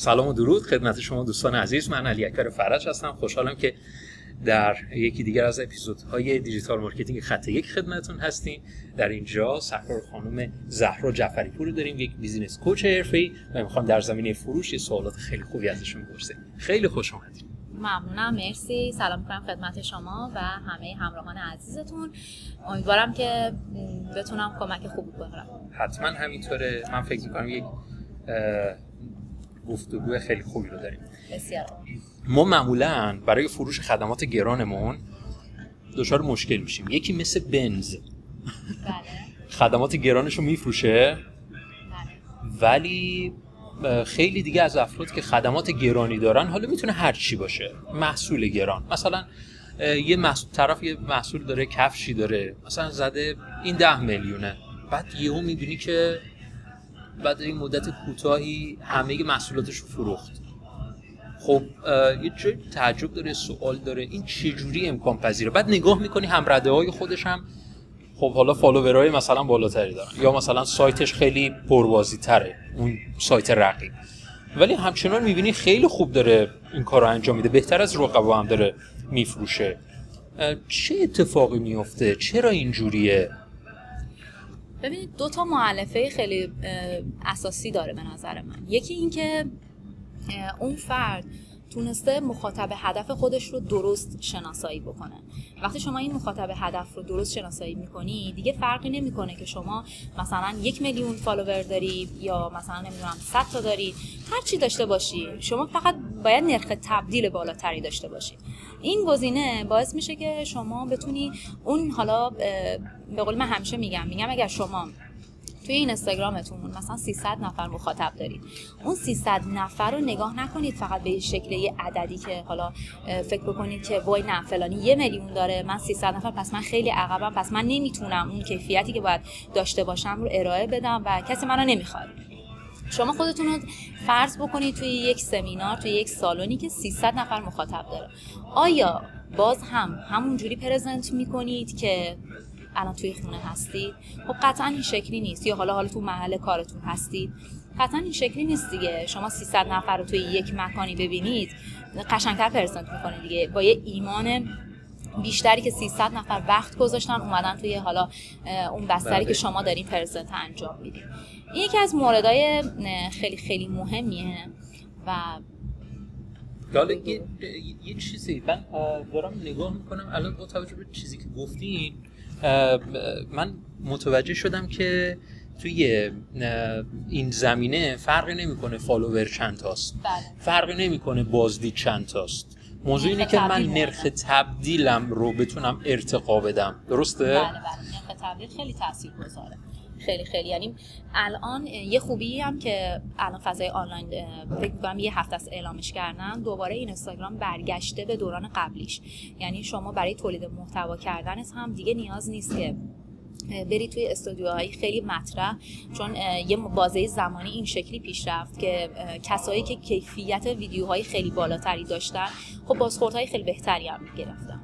سلام و درود. خدمت شما دوستان عزیز من علی اکبر فرج هستم. خوشحالم که در یکی دیگر از اپیزودهای digital marketing خط یک خدمتون هستیم. در اینجا سرکار خانم زهرا جعفری پور داریم یک business coach حرفه‌ای و می‌خوام در زمینه فروش یه سوالات خیلی خوبی ازشون بپرسیم. خیلی خوش اومدید ممنونم. مرسی. سلام می‌کنم خدمت شما و همه همراهان عزیزتون. امیدوارم که بتونم کمک خوبی کنم. حتما همینطوره. من فکر می‌کنم یک گفتگوی خیلی خوبی رو داریم. بسیار. ما معمولا برای فروش خدمات گرانمون دچار مشکل میشیم. یکی مثل بنز. بله. خدمات گرانش رو میفروشه. بله. ولی خیلی دیگه از افراد که خدمات گرانی دارن حالا می‌تونه هر چی باشه. محصول گران. مثلا یه محصول طرف یه محصول داره کفشی داره مثلا زده این ده میلیونه. بعد یهو می‌بینی که بعد این مدت کوتاهی همه محصولاتش رو فروخت. خب یه جای تعجب داره سوال داره این چجوری امکان پذیره؟ بعد نگاه می‌کنی هم رده های خودش هم خب حالا فالوورهای مثلا بالاتری دارن یا مثلا سایتش خیلی پربازی تره اون سایت رقیب. ولی همچنان می‌بینی خیلی خوب داره این کار انجام میده بهتر از رقبا هم داره میفروشه. چه اتفاقی میفته چرا اینجوریه؟ ببینید دو تا معلفه خیلی اساسی داره به نظر من. یکی اینکه اون فرد تونسته مخاطب هدف خودش رو درست شناسایی بکنه. وقتی شما این مخاطب هدف رو درست شناسایی می‌کنی دیگه فرقی نمی‌کنه که شما مثلا یک میلیون فالوور داری یا مثلا نمی‌دونم 100 تا داری. هر چی داشته باشی شما فقط باید نرخ تبدیل بالاتری داشته باشی. این گزینه باعث میشه که شما بتونی اون حالا به قول من همیشه میگم میگم اگر شما توی این اینستاگرامتون مثلا 300 نفر مخاطب دارید اون 300 نفر رو نگاه نکنید فقط به شکل یه عددی که حالا فکر بکنید که وای نه فلانی یه میلیون داره من 300 نفر پس من خیلی عقبم پس من نمی‌تونم اون کیفیتی که باید داشته باشم رو ارائه بدم و کسی منو نمی‌خواد. شما خودتون رو فرض بکنید توی یک سمینار توی یک سالونی که 300 نفر مخاطب داره. آیا باز هم همونجوری پرزنت می‌کنید که الان توی خونه هستید؟ خب قطعا این شکلی نیست. یا حالا حالا تو محل کارتون هستید. قطعا این شکلی نیست دیگه. شما 300 نفر رو توی یک مکانی ببینید قشنگتر پرزنت می‌کنه دیگه. با یه ایمان بیشتری که 300 نفر وقت گذاشتن اومدن توی حالا اون بستری بله. که شما دارین پرزنت انجام می‌دید این یکی از موردهای اه، خیلی خیلی مهمیه و حالا یه, یه چیزی من دارم نگاه می‌کنم. الان با توجه به چیزی که گفتین من متوجه شدم که توی این زمینه فرقی نمی‌کنه فالوور چند تاست. بله. فرقی نمی‌کنه بازدید چند تاست. موضوع اینه که من نرخ. تبدیلم رو بتونم ارتقا بدم. درسته؟ بله بله. نرخ تبدیل خیلی تاثیر گذاره خیلی خیلی. یعنی الان یه خوبی هم که الان فضای آنلاین فکر می‌کنم یه هفته است اعلامش کردن دوباره این اینستاگرام برگشته به دوران قبلیش. یعنی شما برای تولید محتوا کردنت هم دیگه نیاز نیست که بری توی استودیوهای خیلی مطرح چون یه بازه زمانی این شکلی پیش رفت که کسایی که کیفیت ویدیوهای خیلی بالاتری داشتن خب بازخوردهای خیلی بهتری هم گرفتن.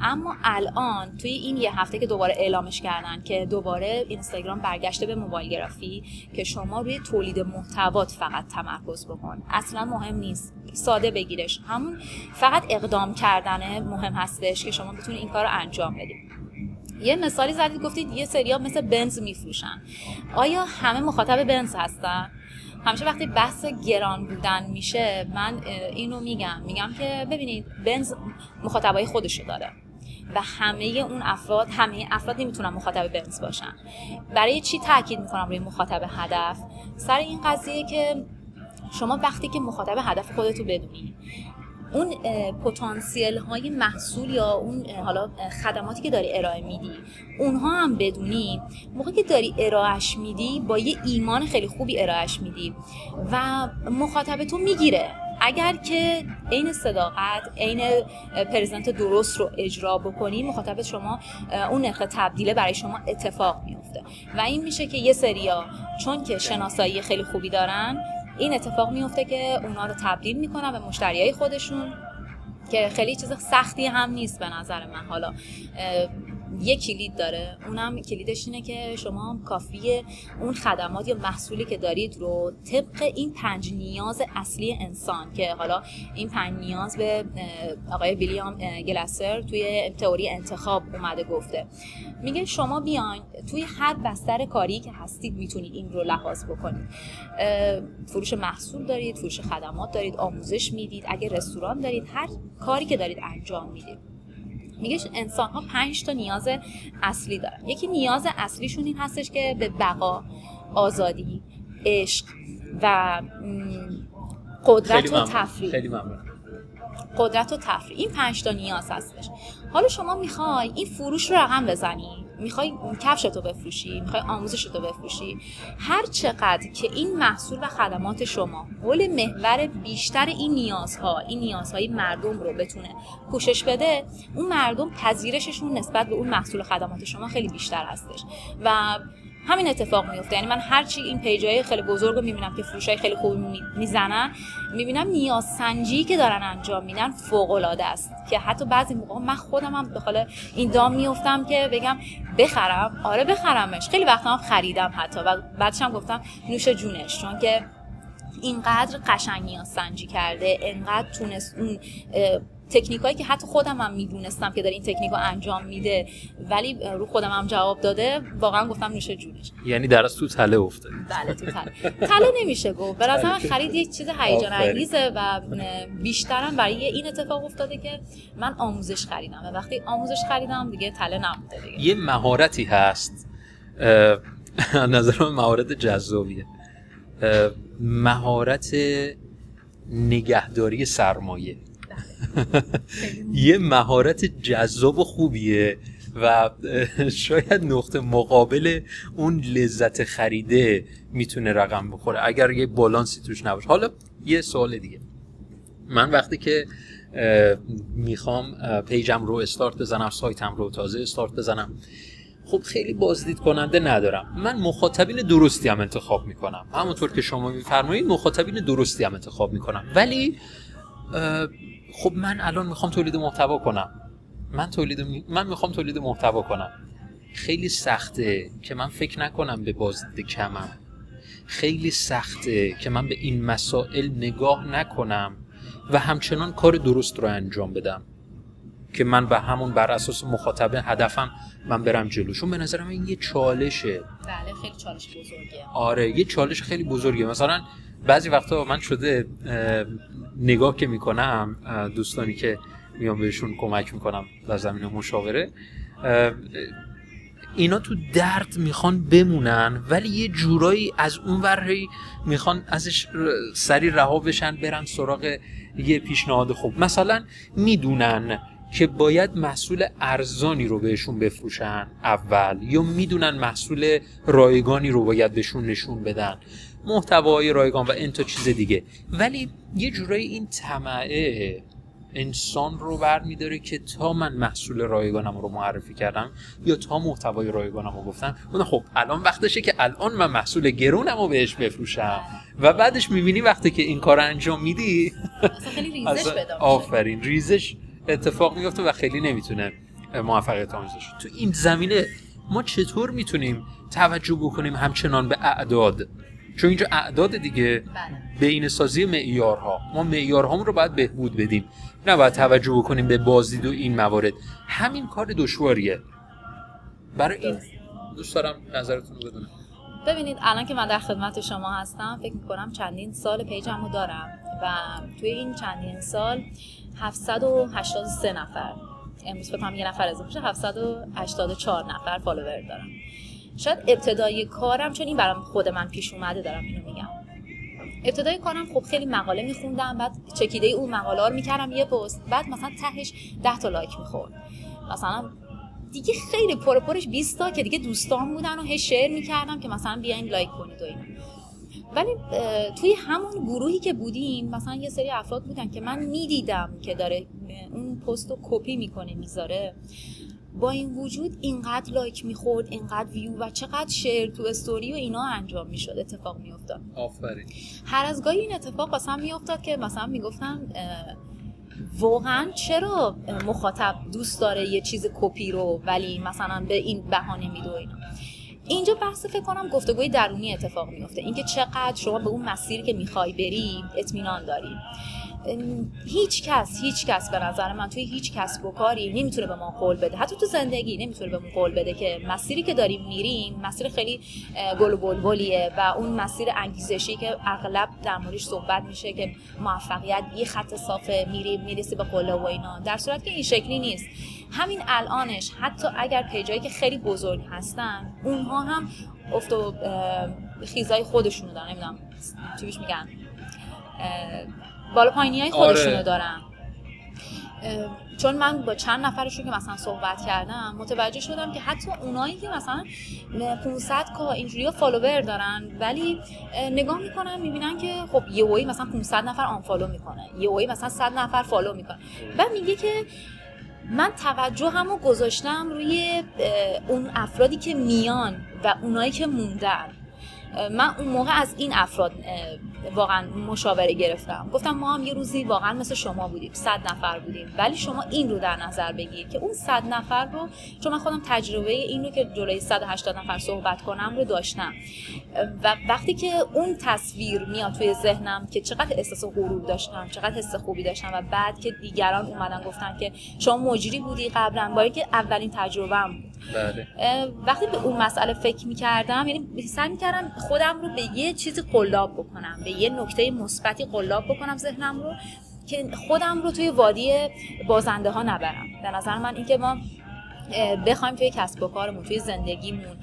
اما الان توی این یه هفته که دوباره اعلامش کردن که دوباره اینستاگرام برگشته به موبایل گرافی که شما روی تولید محتوات فقط تمرکز بکن. اصلا مهم نیست. ساده بگیرش. همون فقط اقدام کردنه مهم هستش که شما بتونید این کار رو انجام بدید یه مثالی زدید گفتید یه سریا مثل بنز میفروشن. آیا همه مخاطب بنز هستن؟ همیشه وقتی بحث گران بودن میشه من اینو میگم. میگم که ببینید بنز مخاطبای خودشو داره. و همه اون افراد همه افراد نمی‌تونن مخاطب بنز باشن. برای چی تاکید می‌کنم روی مخاطب هدف؟ سر این قضیه که شما وقتی که مخاطب هدف خودتو بدونی اون پتانسیل های محصول یا اون حالا خدماتی که داری ارائه میدی اونها هم بدونی موقعی که داری ارائهش میدی با یه ایمان خیلی خوبی ارائهش میدی و مخاطب تو می‌گیره. اگر که عین صداقت عین پرزنت درست رو اجرا بکنی مخاطب شما اون نرخ تبدیله برای شما اتفاق میفته و این میشه که یه سریا چون که شناسایی خیلی خوبی دارن این اتفاق میفته که اونا رو تبدیل می‌کنن به مشتریای خودشون که خیلی چیز سختی هم نیست به نظر من. حالا یه کلید داره. اونم کلیدش اینه که شما کافیه اون خدمات یا محصولی که دارید رو طبق این پنج نیاز اصلی انسان که حالا این پنج نیاز به آقای ویلیام گلاسر توی تئوری انتخاب اومده گفته. میگه شما بیاین توی هر بستر کاری که هستید می‌تونید این رو لحاظ بکنید. فروش محصول دارید فروش خدمات دارید آموزش می‌دید اگه رستوران دارید هر کاری که دارید انجام می‌دید. میگه انسان ها پنج تا نیاز اصلی دارن. یکی نیاز اصلیشون این هستش که به بقا آزادی عشق و قدرت و تفریح. خیلی ممنون. قدرت و تفریح. این پنج تا نیاز هستش. حالا شما می‌خوای این فروش رو رقم بزنی. می‌خوای کفش تو بفروشی می‌خوای آموزش تو بفروشی. هر چقدر که این محصول و خدمات شما حول محور بیشتر این نیازها این نیازهای مردم رو بتونه پوشش بده اون مردم پذیرششون نسبت به اون محصول و خدمات شما خیلی بیشتر هستش. و همین اتفاق میفته. یعنی من هرچی این پیجای خیلی بزرگ رو می‌بینم که فروشای خیلی خوبی می‌زنن می‌بینم نیاز سنجی که دارن انجام میدن فوق العاده است. که حتی بعضی موقع من خودم هم به این دام میفتم که بگم بخرم. آره بخرمش. خیلی وقتا هم خریدم حتی. و بعدش هم گفتم نوش جونش. چون که اینقدر قشنگ نیاز سنجی کرده اینقدر تونست اون تکنیکایی که حتی خودم هم می‌دونستم که داره این تکنیک رو انجام میده ولی رو خودم هم جواب داده واقعا گفتم میشه جونش. یعنی در تو تله افتاد بله تو تله. تله نمیشه گفت. به من خرید یک چیز هیجان انگیزه و بیشترم برای این اتفاق افتاده که من آموزش خریدم. و وقتی آموزش خریدم دیگه تله نبوده دیگه. یه مهارتی هست. نظر من مهارت جذابیه. مهارت نگهداری سرمایه. یه مهارت جذاب و خوبیه و شاید نقطه مقابل اون لذت خریده می‌تونه رقم بخوره. اگر یه بالانسی توش نباشه. حالا یه سوال دیگه. من وقتی که می‌خوام پیجم رو استارت بزنم سایتم رو تازه استارت بزنم. خب خیلی بازدید کننده ندارم. من مخاطبین درستی هم انتخاب می‌کنم. همونطور که شما میفرمایید مخاطبین درستی هم انتخاب می‌کنم. ولی خب من الان می‌خوام تولید محتوا کنم. من تولید من می‌خوام تولید محتوا کنم. خیلی سخته که من فکر نکنم به بازدید کمم. خیلی سخته که من به این مسائل نگاه نکنم و همچنان کار درست رو انجام بدم. که من به همون بر اساس مخاطب هدفم من برم جلوشون به نظرم این یه چالشه. بله خیلی چالش بزرگیه. آره یه چالش خیلی بزرگیه. مثلا بعضی وقتا من شده نگاه که می‌کنم دوستانی که میام بهشون کمک می‌کنم در زمین مشاوره اینا تو درد می‌خوان بمونن ولی یه جورایی از اون ورهی می‌خوان ازش سری رها بشن برن سراغ یه پیشنهاد خوب. مثلا می‌دونن که باید محصول ارزانی رو بهشون بفروشن اول یا می‌دونن محصول رایگانی رو باید بهشون نشون بدن. محتوای رایگان و این تا چیز دیگه. ولی یه جورایی این طمعه انسان رو بر میداره که تا من محصول رایگانم رو معرفی کردم یا تا محتوای رایگانم رو گفتم اون خب الان وقتشه که الان من محصول گرونم رو بهش بفروشم. و بعدش می‌بینی وقتی که این کار انجام میدی آفرین ریزش اتفاق میفته و خیلی نمی‌تونه موفقیت آمیزش. تو این زمینه ما چطور می‌تونیم توجه بکنیم همچنان به اعداد؟ چون اینجا اعداد دیگه بله. بین سازی معیارها. ما معیارهامون رو باید بهبود بدیم. نه باید توجه بکنیم به بازدید و این موارد. همین کار دشواریه. برای این دوست دارم نظرتون رو بدونم. ببینید الان که من در خدمت شما هستم فکر می‌کنم چندین سال پیجمو دارم و توی این چندین سال 783 نفر. امروز فکر یه نفر اضافه شده 784 نفر فالوور دارم شاید ابتدای کارم چون این برام خود من پیش اومده دارم اینو میگم. ابتدای کارم خب خیلی مقاله میخوندم بعد چکیده اون مقاله رو می‌کردم یه پست بعد مثلا تهش 10 تا لایک می‌خورد. مثلا دیگه خیلی پر پرش 20 تا که دیگه دوستان بودن و هی share می‌کردم که مثلا بیاین لایک کنید و اینا. ولی توی همون گروهی که بودیم مثلا یه سری افراد بودن که من می‌دیدم که داره اون پست رو کپی می‌کنه می‌ذاره. با این وجود اینقدر لایک می‌خورد اینقدر view و چقدر share تو استوری و اینا انجام می‌شد اتفاق میافتاد. آفرین. هر از گاهی این اتفاق واسم میافتاد که مثلا می‌گفتم واقعا چرا مخاطب دوست داره یه چیز کپی رو ولی مثلا به این بهانه میده اینا. اینجا بحث فکر کنم گفتگوی درونی اتفاق میفته اینکه چقدر شما به اون مسیری که می‌خوای بری اطمینان داری. هیچ کس هیچ کس به نظر من توی هیچ کسب و کاری نمی‌تونه به ما قول بده. حتی تو زندگی نمی‌تونه به ما قول بده که مسیری که داریم میریم مسیر خیلی گل و بلبلیه و اون مسیر انگیزشی که اغلب در موردش صحبت میشه که موفقیت یه خط صافه میریم می‌رسی به قله و اینا. در صورت که این شکلی نیست. همین الانش حتی اگر پیجایی که خیلی بزرگ هستن اونها هم افت و خیزای خودشونو دارن. نمی‌دونم چی میگن؟ بالا پایینی های خودشونو آره. دارن چون من با چند نفرشون که مثلا صحبت کردم متوجه شدم که حتی اونایی که مثلا 500 K اینجوری فالوور دارن ولی نگاه می‌کنن می‌بینن که خب یه مثلا 500 نفر unfollow می‌کنه. یه مثلا 100 نفر follow می‌کنه. و میگه که من توجه همو گذاشتم روی اون افرادی که میان و اونایی که موندن. من اون موقع از این افراد واقعا مشاوره گرفتم. گفتم ما هم یه روزی واقعا مثل شما بودیم صد نفر بودیم. ولی شما این رو در نظر بگیر که اون صد نفر رو چون من خودم تجربه این رو که جلوی 180 نفر صحبت کنم رو داشتم. و وقتی که اون تصویر میاد توی ذهنم که چقدر احساس غرور داشتم چقدر حس خوبی داشتم و بعد که دیگران اومدن گفتن که شما مجری بودی قبلا باری که اولین تجربه بود. بله. وقتی به اون مسئله فکر می‌کردم یعنی سعی می‌کردم خودم رو به یه چیزی قلاب بکنم به یه نکته مثبتی قلاب بکنم ذهنم رو که خودم رو توی وادی بازنده ها نبرم. به نظر من اینکه ما بخوایم توی کسب و کارمون توی زندگیمون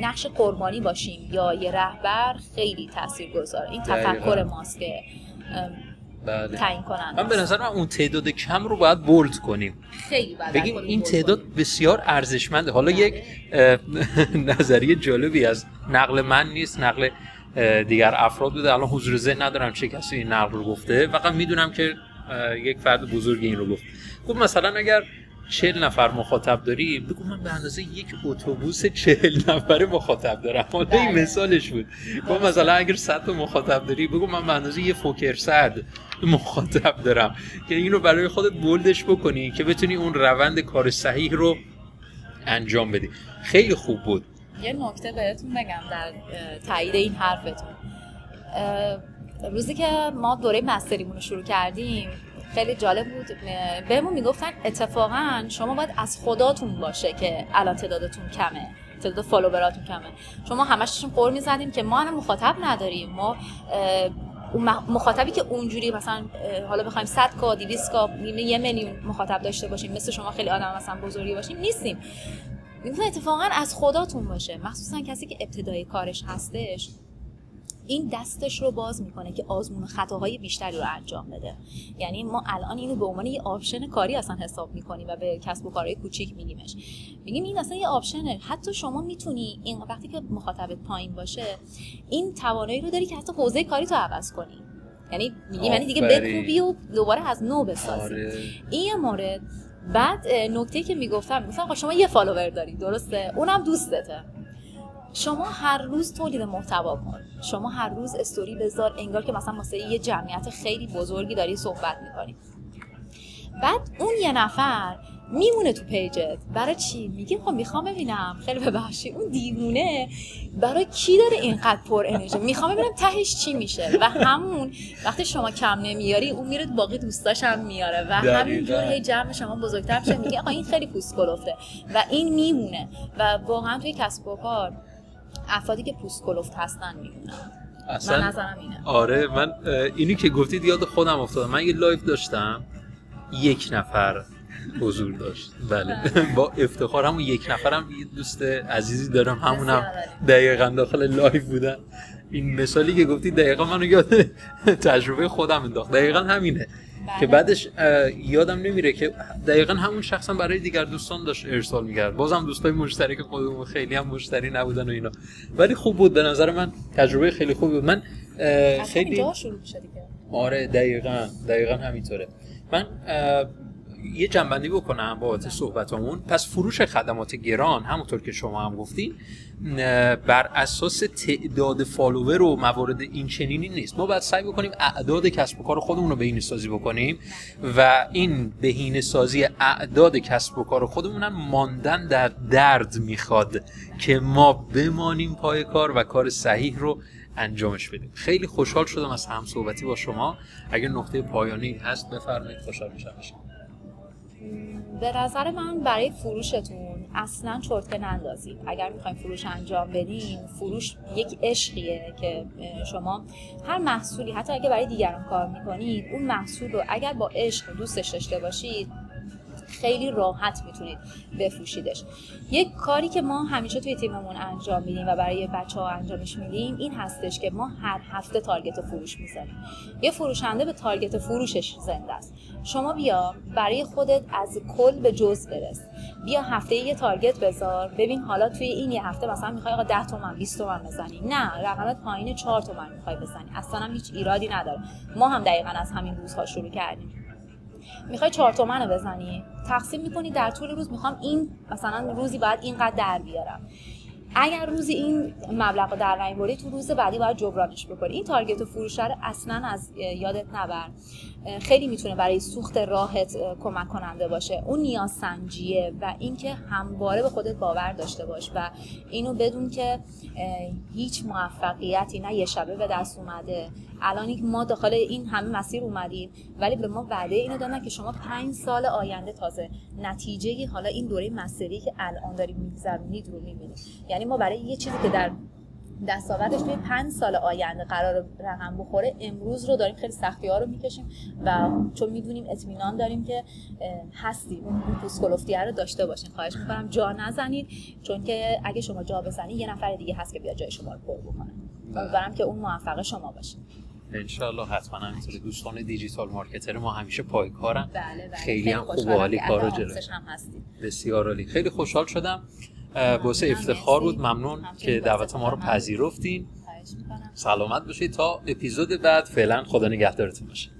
نقش قربانی باشیم یا یه رهبر خیلی تاثیر گذاره این تفکر ماست که بله. تعیین من به نظر من اون تعداد کم رو باید بولد کنیم. خیلی باید بگیم این تعداد بسیار ارزشمنده. حالا یک نظریه جالبی از نقل من نیست نقل دیگر افراد بوده. الان حضور ذهن ندارم چه کسی این نقل رو گفته. فقط می‌دونم که یک فرد بزرگ این رو گفت. گفت مثلا اگر چهل نفر مخاطب داری؟ بگو من به اندازه یک اتوبوس چهل نفره مخاطب دارم. حالا این بله. مثالش بود. گفت مثلا اگر صد تا مخاطب داری بگو من به اندازه یه فوکر صد مخاطب دارم. که اینو برای خودت بولدش بکنی که بتونی اون روند کار صحیح رو انجام بدی. خیلی خوب بود. یه نکته بهتون بگم در تایید این حرفتون. روزی که ما دوره مستریمون رو شروع کردیم خیلی جالب بود. بهمون می‌گفتن اتفاقا شما باید از خداتون باشه که الان تعدادتون کمه تعداد فالووراتون کمه. شما همشون غر می‌زدیم که ما هم مخاطب نداریم. ما مخاطبی که اونجوری مثلا حالا بخوایم 100 K 200 K یه میلیون مخاطب داشته باشیم مثل شما خیلی آدم مثلا بزرگی باشیم نیستیم. می‌تونه اتفاقا از خداتون باشه. مخصوصا کسی که ابتدای کارش هستش. این دستش رو باز می‌کنه که آزمون خطاهای بیشتری رو انجام بده. یعنی ما الان اینو به عنوان یه option کاری اصلا حساب می‌کنیم و به کسب و کارهای کوچیک میگیمش. میگیم این اصلا یه آپشنه. حتی شما می‌تونی این وقتی که مخاطبت پایین باشه این توانایی رو داری که حتی حوزه کاری تو عوض کنی. یعنی میگیم یعنی دیگه بکوبی و دوباره از نو بسازی. آره. این مورد. بعد نکته که می‌گفتم مثلا شما یه فالوور داری درسته؟ اونم دوستته. شما هر روز تولید محتوا کن. شما هر روز استوری بذار انگار که مثلا واسه یه جمعیت خیلی بزرگی داری صحبت می‌کنی. بعد اون یه نفر میمونه تو پیجت. برای چی؟ میگه خب می‌خوام ببینم. خیلی ببخشی اون دیوونه برای کی داره اینقدر پر انرژی؟ می‌خوام ببینم تهش چی میشه. و همون وقتی شما کم نمیاری اون میره باقی دوستاش هم میاره. و همینجور هی جمع شما بزرگتر میشه. میگه آقا این خیلی پوست و این میمونه. و واقعا توی کسب و کار افرادی که پوست کلفت هستن میمونن اصلا من نظرم اینه. آره من اینی که گفتید یاد خودم افتادم من یه live داشتم یک نفر حضور داشت. بله. با افتخار همون یک نفرم یه دوست عزیزی دارم همونم دقیقا داخل live بودن. این مثالی که گفتی دقیقا منو یاد تجربه خودم انداخت. دقیقا همینه. که بعدش یادم نمیره که دقیقا همون شخصا برای دیگر دوستان داشت ارسال می‌کرد. بازم دوستای مشترک خودمون خیلی هم مشتری نبودن و اینا. ولی خوب بود. به نظر من تجربه خیلی خوبی بود. من خیلی شروع آره دقیقا. دقیقا همینطوره. من یه جنبندی بکنم بابت صحبتمون پس فروش خدمات گران همونطور که شما هم گفتین بر اساس تعداد فالوور و موارد این چنینی نیست. ما باید سعی بکنیم اعداد کسب و کار خودمون رو بهینه سازی بکنیم و این بهینه سازی اعداد کسب و کار خودمون هم ماندن در درد می‌خواد که ما بمانیم پای کار و کار صحیح رو انجامش بدیم. خیلی خوشحال شدم از هم صحبتی با شما. اگر نقطه پایانی هست بفرمایید. خوشحال میشم. به نظر من برای فروشتون اصلا چرتکه نندازید. اگر می‌خوایم فروش انجام بدین فروش یک عشقیه که شما هر محصولی حتی اگر برای دیگران کار می‌کنید اون محصول رو اگر با عشق دوستش داشته باشید خیلی راحت می‌تونید بفروشیدش. یک کاری که ما همیشه توی تیممون انجام میدیم و برای بچه ها انجامش میدیم این هستش که ما هر هفته تارگت فروش می‌ذاریم یه فروشنده به تارگت فروشش زنده است. شما بیا برای خودت از کل به جز برس. بیا هفته یه تارگت بذار. ببین حالا توی این یه هفته مثلا می‌خوای آقا 10 تومن 20 تومن بزنی. نه رقمت پایین 4 تومن می‌خوای بزنی. اصلا هم هیچ ایرادی نداره. ما هم دقیقا از همین روزها شروع کردیم. می‌خوای چهار تومن رو بزنی؟ تقسیم می‌کنی در طول روز. می‌خوام این مثلا روزی باید اینقدر در بیارم. اگر روزی این مبلغ رو در نیاوردی تو روز بعدی باید جبرانش بکنی. این تارگت فروش رو اصلا از یادت نبر. خیلی می‌تونه برای سوخت راحت کمک کننده باشه. اون نیاز سنجیه و اینکه همواره به خودت باور داشته باش و اینو بدون که هیچ موفقیتی نه یه شبه به دست اومده. الان ما داخل این همه مسیر اومدیم ولی به ما وعده اینو دادن که شما پنج سال آینده تازه نتیجه حالا این دوره مستری که الان داریم میگذرونید رو می‌بینید. یعنی ما برای یه چیزی که در دستاوردش توی پنج سال آینده قرار رقم بخوره امروز رو داریم خیلی سختی ها رو می‌کشیم و چون می‌دونیم اطمینان داریم که هستیم. اون پوسکلوفتی رو داشته باشین. خواهش می‌کنم جا نزنید چون که اگه شما جا بزنید یه نفر دیگه هست که بیاد جای شما رو پر بکنه. امیدوارم که اون موفق شما باشه انشالله حتما همینطوری دوستان دیجیتال مارکتر ما همیشه پایکارن. بله بله. خیلی, خیلی هم خوب و حالی کارو جلو بسیار عالی. خیلی خوشحال شدم. واسه افتخار بود. ممنون که دعوت ما رو پذیرفتین. سلامت باشید. تا اپیزود بعد. فعلا خدا نگهدارتون باشه.